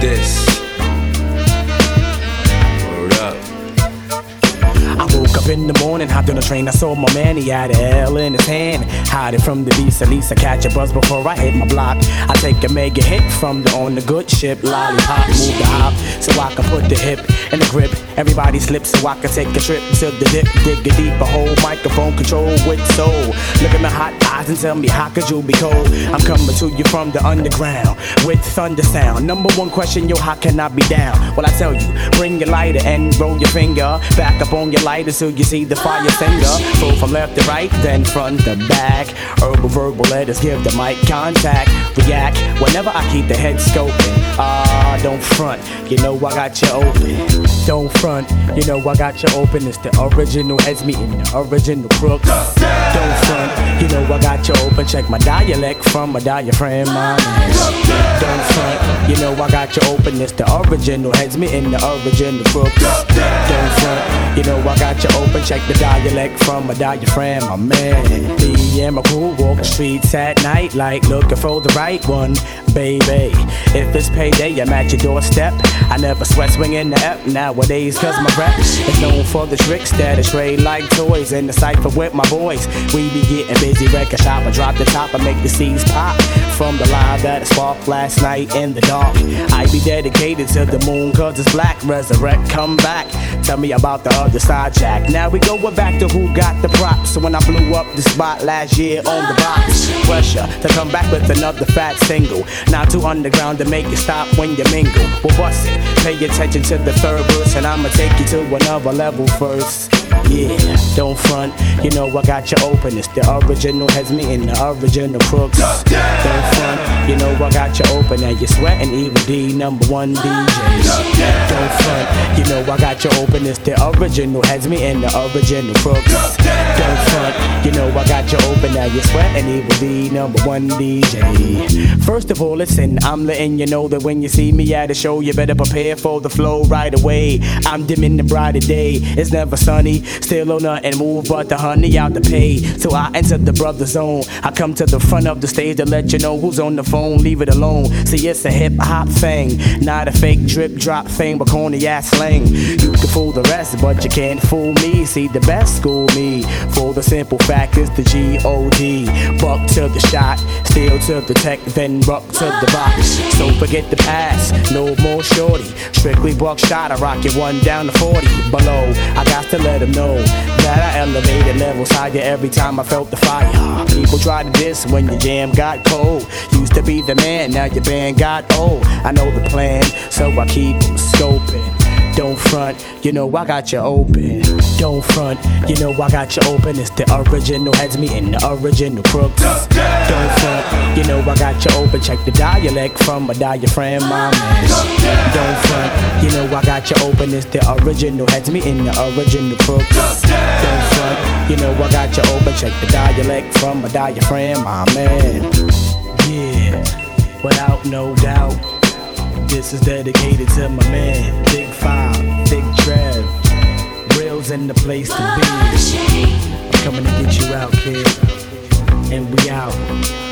this. Word up. I woke up in the morning, hopped on a train, I saw my man, he had a L in his hand. Hiding from the beast, at least I catch a buzz before I hit my block. I take a mega hit from the on the good ship, lollipop, move the hop, so I can put the hip in the grip. Everybody slips so I can take a trip to the dip, dig a deeper hole, microphone control with soul. Look at my hot eyes and tell me how could you be cold? I'm coming to you from the underground with thunder sound. Number one question, yo, how can I be down? Well, I tell you, bring your lighter and roll your finger back up on your lighter so you see the fire finger. Flow from left to right, then front to back. Herbal verbal letters give the mic contact. React whenever I keep the head scoping. Ah, don't front, you know I got you open. Don't front, you know I got you open. It's the original heads meeting the original crooks. Don't front, you know I got you open. Check my dialect from my diaphragm. Don't front, you know I got you open. It's the original heads meeting the original crooks. Don't front, you know I got you open. Check the dialect from my diaphragm, my man. Me and my crew walk the streets at night, like looking for the right one, baby. If it's payday, I'm at your doorstep. I never sweat swinging the F nowadays, cause my rep is known for the tricks that I trade like toys. In the cipher with my boys, we be getting busy. Record shop, I drop the top, I make the seeds pop. From the live that sparked last night in the dark. I be dedicated to the moon, cause it's black. Resurrect, come back. Tell me about the other side, Jack. Now we going back to who got the props. So when I blew up the spot last year on the box, pressure to come back with another fat single. Not too underground to make you stop when you mingle. Well, bust it. Pay attention to the third verse, and I'ma take you to another level first. Yeah, don't front. You know I got you open. It's the original heads meeting the original crooks. Don't front. You know I got you open, and you're sweating. Evil Dee, number one DJ. Know I got you open. It's the original heads me in the original crooks. Don't front. You know I got you open, now you're sweating. Evil Dee, number one DJ. First of all, listen, I'm letting you know that when you see me at a show, you better prepare for the flow right away. I'm dimming the brighter day. It's never sunny, still on nothing move but the honey out the pay. So I enter the brother zone. I come to the front of the stage to let you know who's on the phone. Leave it alone. See, it's a hip hop thing, not a fake drip drop thing, but corny ass slang. You can fool the rest, but you can't fool me. See, the best school me for the simple fact is the G O D. Buck to the shot, steal to the tech, then buck to the box. So forget the past, no more shorty. Strictly buckshot, I rock it one down to 40 below. I got to let them know that I elevated levels higher every time I felt the fire. People try to diss when your jam got cold. Used to be the man, now your band got old. I know the plan, so I keep them scoping. Don't front, you know I got you open. Don't front, you know I got you open. It's the original heads meeting the original crooks. Don't front, you know I got you open. Check the dialect from my diaphragm, my man. Don't front, you know I got you open. It's the original heads meeting the original crooks. Don't front, you know I got you open. Check the dialect from my diaphragm, my man. Yeah, without no doubt. This is dedicated to my man, Big Five, the place to be. Coming to get you out, kid. And we out.